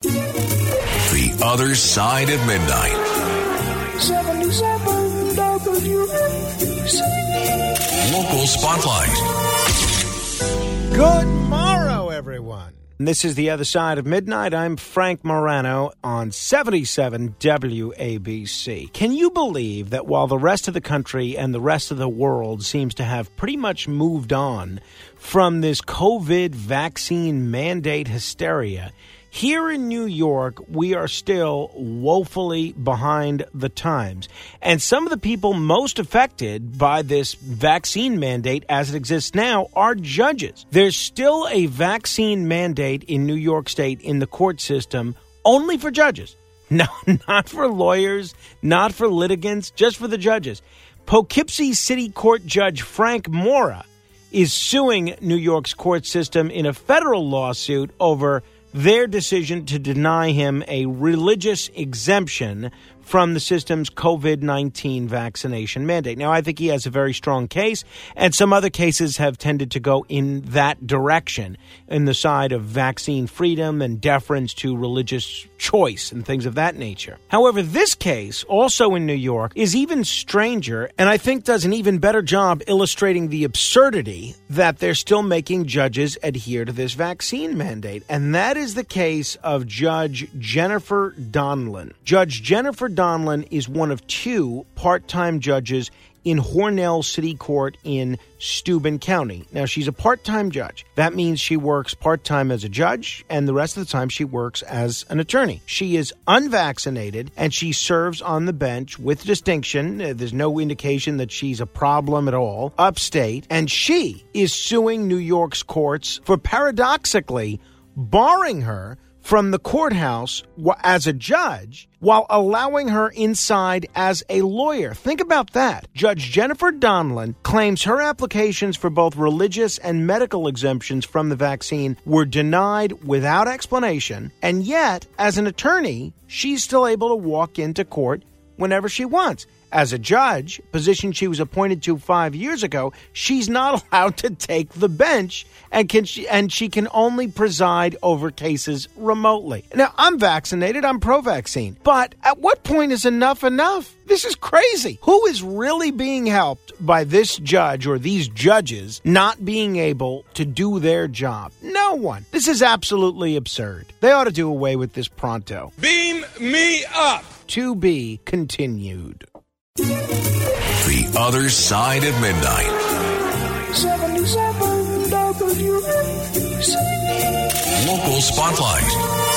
The Other Side of Midnight. 77 WABC. Local Spotlight. Good morrow, everyone. This is The Other Side of Midnight. I'm Frank Morano on 77 WABC. Can you believe that while the rest of the country and the rest of the world seems to have pretty much moved on from this COVID vaccine mandate hysteria, here in New York, we are still woefully behind the times. And some of the people most affected by this vaccine mandate as it exists now are judges. There's still a vaccine mandate in New York State in the court system only for judges. No, not for lawyers, not for litigants, just for the judges. Poughkeepsie City Court Judge Frank Mora is suing New York's court system in a federal lawsuit over their decision to deny him a religious exemption from the system's COVID 19 vaccination mandate. Now, I think he has a very strong case, and some other cases have tended to go in that direction, in the side of vaccine freedom and deference to religious choice and things of that nature. However, this case, also in New York, is even stranger, and I think does an even better job illustrating the absurdity that they're still making judges adhere to this vaccine mandate. And that is the case of Judge Jennifer Donlon. Judge Jennifer Donlon is one of two part time judges in Hornell City Court in Steuben County. Now, she's a part time judge. That means she works part time as a judge, and the rest of the time she works as an attorney. She is unvaccinated and she serves on the bench with distinction. Uh, There's no indication that she's a problem at all, upstate, and she is suing New York's courts for paradoxically barring her from the courthouse as a judge while allowing her inside as a lawyer. Think about that. Judge Jennifer Donlon claims her applications for both religious and medical exemptions from the vaccine were denied without explanation, and yet, as an attorney, she's still able to walk into court whenever she wants. As a judge, position she was appointed to five years ago, she's not allowed to take the bench and can she, and she can only preside over cases remotely. Now, I'm vaccinated, I'm pro-vaccine, but at what point is enough enough? This is crazy. Who is really being helped by this judge or these judges not being able to do their job? No one. This is absolutely absurd. They ought to do away with this pronto. Beam me up. To be continued. The Other Side of Midnight. 77 WABC. Local Spotlight.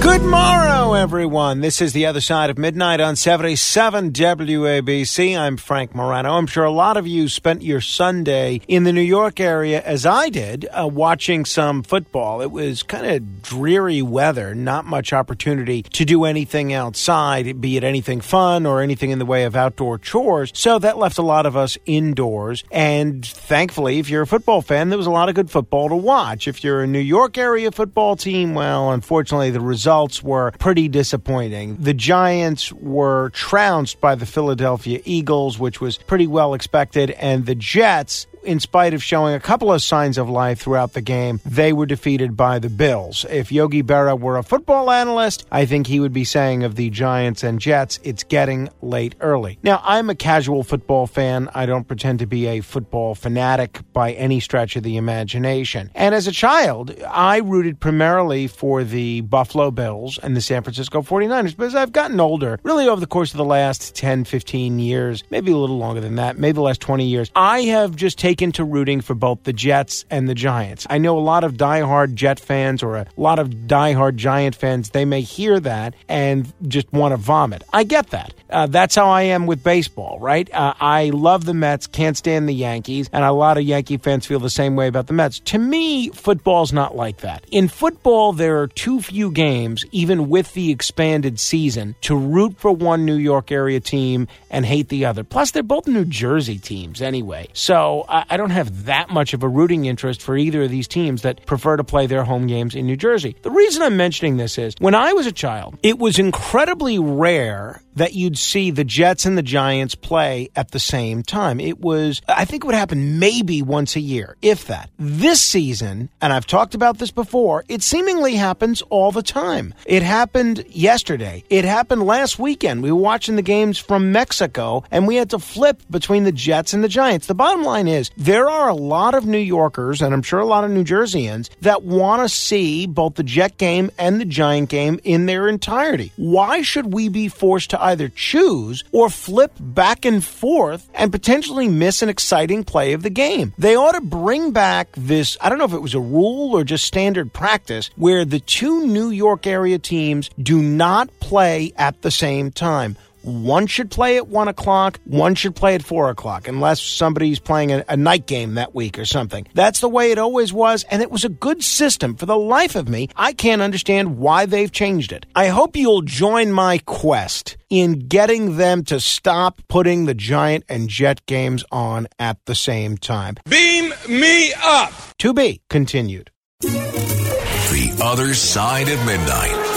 Good morrow, everyone. This is the other side of midnight on 77 WABC. I'm Frank Morano. I'm sure a lot of you spent your Sunday in the New York area, as I did, uh, watching some football. It was kind of dreary weather, not much opportunity to do anything outside, be it anything fun or anything in the way of outdoor chores. So that left a lot of us indoors. And thankfully, if you're a football fan, there was a lot of good football to watch. If you're a New York area football team, well, unfortunately, the results were pretty disappointing. The Giants were trounced by the Philadelphia Eagles, which was pretty well expected, and the Jets in spite of showing a couple of signs of life throughout the game, they were defeated by the Bills. If Yogi Berra were a football analyst, I think he would be saying of the Giants and Jets, it's getting late early. Now, I'm a casual football fan. I don't pretend to be a football fanatic by any stretch of the imagination. And as a child, I rooted primarily for the Buffalo Bills and the San Francisco 49ers. But as I've gotten older, really over the course of the last 10, 15 years, maybe a little longer than that, maybe the last 20 years, I have just taken taken to rooting for both the Jets and the Giants. I know a lot of diehard Jet fans or a lot of diehard Giant fans, they may hear that and just want to vomit. I get that. Uh, that's how I am with baseball, right? Uh, I love the Mets, can't stand the Yankees, and a lot of Yankee fans feel the same way about the Mets. To me, football's not like that. In football, there are too few games, even with the expanded season, to root for one New York area team and hate the other. Plus, they're both New Jersey teams anyway. So I, don't have that much of a rooting interest for either of these teams that prefer to play their home games in New Jersey. The reason I'm mentioning this is when I was a child, it was incredibly rare that you'd see the Jets and the Giants play at the same time. It was, I think it would happen maybe once a year, if that. This season, and I've talked about this before, it seemingly happens all the time. It happened yesterday. It happened last weekend. We were watching the games from Mexico and we had to flip between the Jets and the Giants. The bottom line is there are a lot of New Yorkers, and I'm sure a lot of New Jerseyans, that want to see both the Jet game and the Giant game in their entirety. Why should we be forced to either choose or flip back and forth and potentially miss an exciting play of the game. They ought to bring back this, I don't know if it was a rule or just standard practice, where the two New York area teams do not play at the same time. One should play at one o'clock, one should play at four o'clock, unless somebody's playing a, a, night game that week or something. That's the way it always was, and it was a good system. For the life of me, I can't understand why they've changed it. I hope you'll join my quest in getting them to stop putting the Giant and Jet games on at the same time. Beam me up! To be continued. The other side of midnight.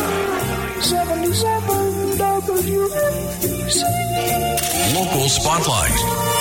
77 Local Spotlight.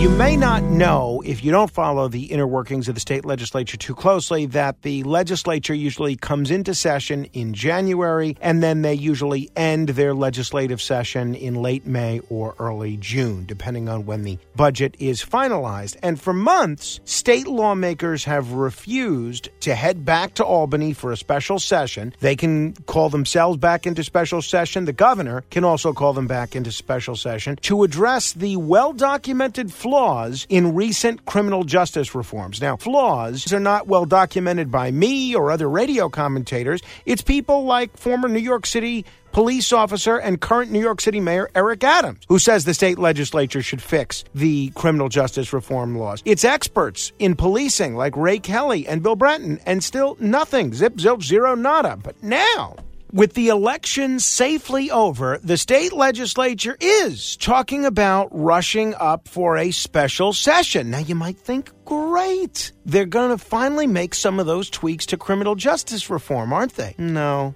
You may not know, if you don't follow the inner workings of the state legislature too closely, that the legislature usually comes into session in January and then they usually end their legislative session in late May or early June, depending on when the budget is finalized. And for months, state lawmakers have refused to head back to Albany for a special session. They can call themselves back into special session. The governor can also call them back into special session to address the well documented flaws in recent criminal justice reforms. Now, flaws are not well documented by me or other radio commentators. It's people like former New York City police officer and current New York City Mayor Eric Adams, who says the state legislature should fix the criminal justice reform laws. It's experts in policing like Ray Kelly and Bill Bratton, and still nothing. Zip, zilch, zero, nada. But now, with the election safely over, the state legislature is talking about rushing up for a special session. Now, you might think, great. They're going to finally make some of those tweaks to criminal justice reform, aren't they? No.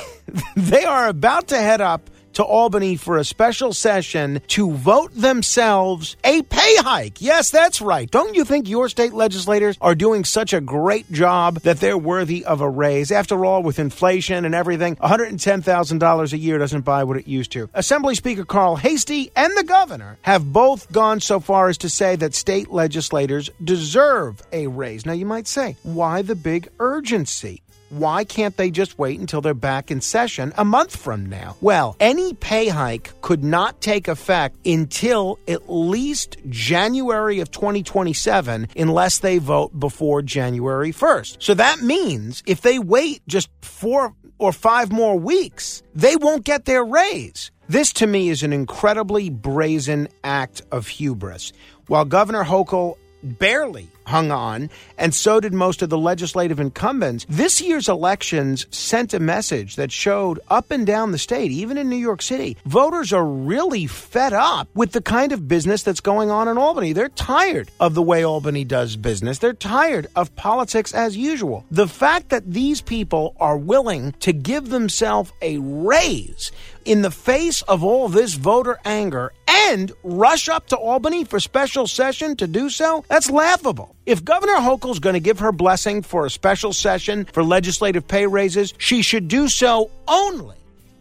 they are about to head up to Albany for a special session to vote themselves a pay hike. Yes, that's right. Don't you think your state legislators are doing such a great job that they're worthy of a raise? After all, with inflation and everything, $110,000 a year doesn't buy what it used to. Assembly Speaker Carl Heastie and the governor have both gone so far as to say that state legislators deserve a raise. Now, you might say, why the big urgency? Why can't they just wait until they're back in session a month from now? Well, any pay hike could not take effect until at least January of 2027 unless they vote before January 1st. So that means if they wait just four or five more weeks, they won't get their raise. This to me is an incredibly brazen act of hubris. While Governor Hochul barely hung on, and so did most of the legislative incumbents. This year's elections sent a message that showed up and down the state, even in New York City, voters are really fed up with the kind of business that's going on in Albany. They're tired of the way Albany does business. They're tired of politics as usual. The fact that these people are willing to give themselves a raise in the face of all this voter anger and rush up to Albany for special session to do so, that's laughable. If Governor Hochul's going to give her blessing for a special session for legislative pay raises, she should do so only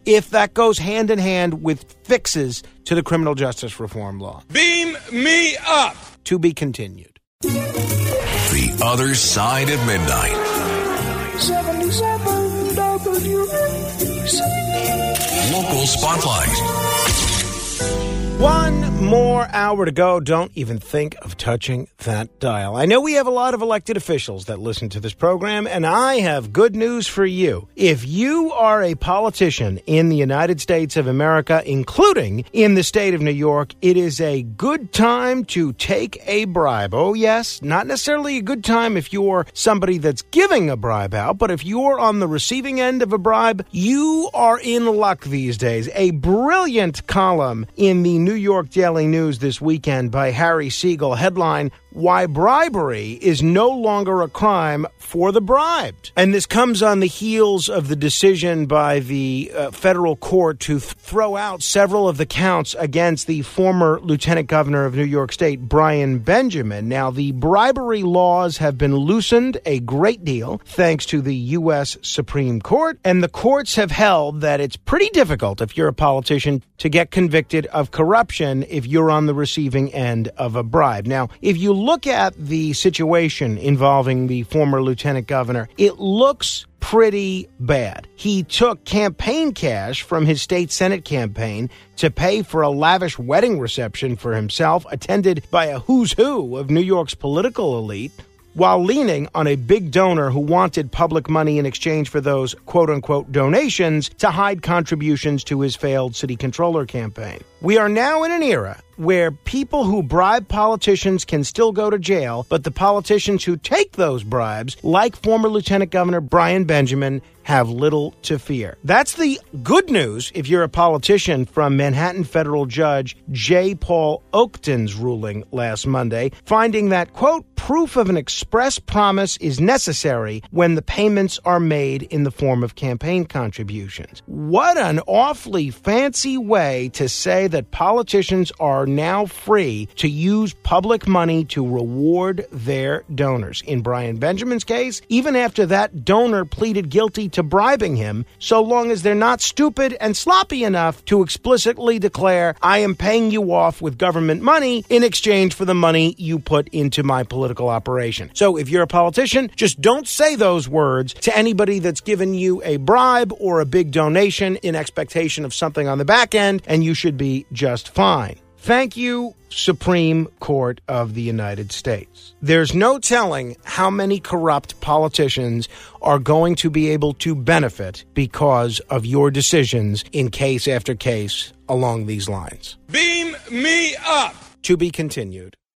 if that goes hand in hand with fixes to the criminal justice reform law. Beam me up! To be continued. The other side of midnight. 77 WABC. Local Spotlight. One more hour to go. Don't even think of touching that dial. I know we have a lot of elected officials that listen to this program, and I have good news for you. If you are a politician in the United States of America, including in the state of New York, it is a good time to take a bribe. Oh, yes, not necessarily a good time if you're somebody that's giving a bribe out, but if you're on the receiving end of a bribe, you are in luck these days. A brilliant column in the New York Daily News this weekend by Harry Siegel. Headline why bribery is no longer a crime for the bribed. And this comes on the heels of the decision by the uh, federal court to th- throw out several of the counts against the former lieutenant governor of New York State, Brian Benjamin. Now, the bribery laws have been loosened a great deal thanks to the U.S. Supreme Court, and the courts have held that it's pretty difficult if you're a politician to get convicted of corruption if you're on the receiving end of a bribe. Now, if you look at the situation involving the former lieutenant governor, it looks pretty bad. He took campaign cash from his state Senate campaign to pay for a lavish wedding reception for himself, attended by a who's who of New York's political elite, while leaning on a big donor who wanted public money in exchange for those quote unquote donations to hide contributions to his failed city controller campaign. We are now in an era where people who bribe politicians can still go to jail, but the politicians who take those bribes, like former Lieutenant Governor Brian Benjamin, have little to fear. That's the good news if you're a politician from Manhattan federal judge J. Paul Oetken's ruling last Monday, finding that, quote, proof of an express promise is necessary when the payments are made in the form of campaign contributions. What an awfully fancy way to say that politicians are now free to use public money to reward their donors. In Brian Benjamin's case, even after that donor pleaded guilty to bribing him, so long as they're not stupid and sloppy enough to explicitly declare, I am paying you off with government money in exchange for the money you put into my political operation. So if you're a politician, just don't say those words to anybody that's given you a bribe or a big donation in expectation of something on the back end, and you should be just fine. Thank you, Supreme Court of the United States. There's no telling how many corrupt politicians are going to be able to benefit because of your decisions in case after case along these lines. Beam me up. To be continued.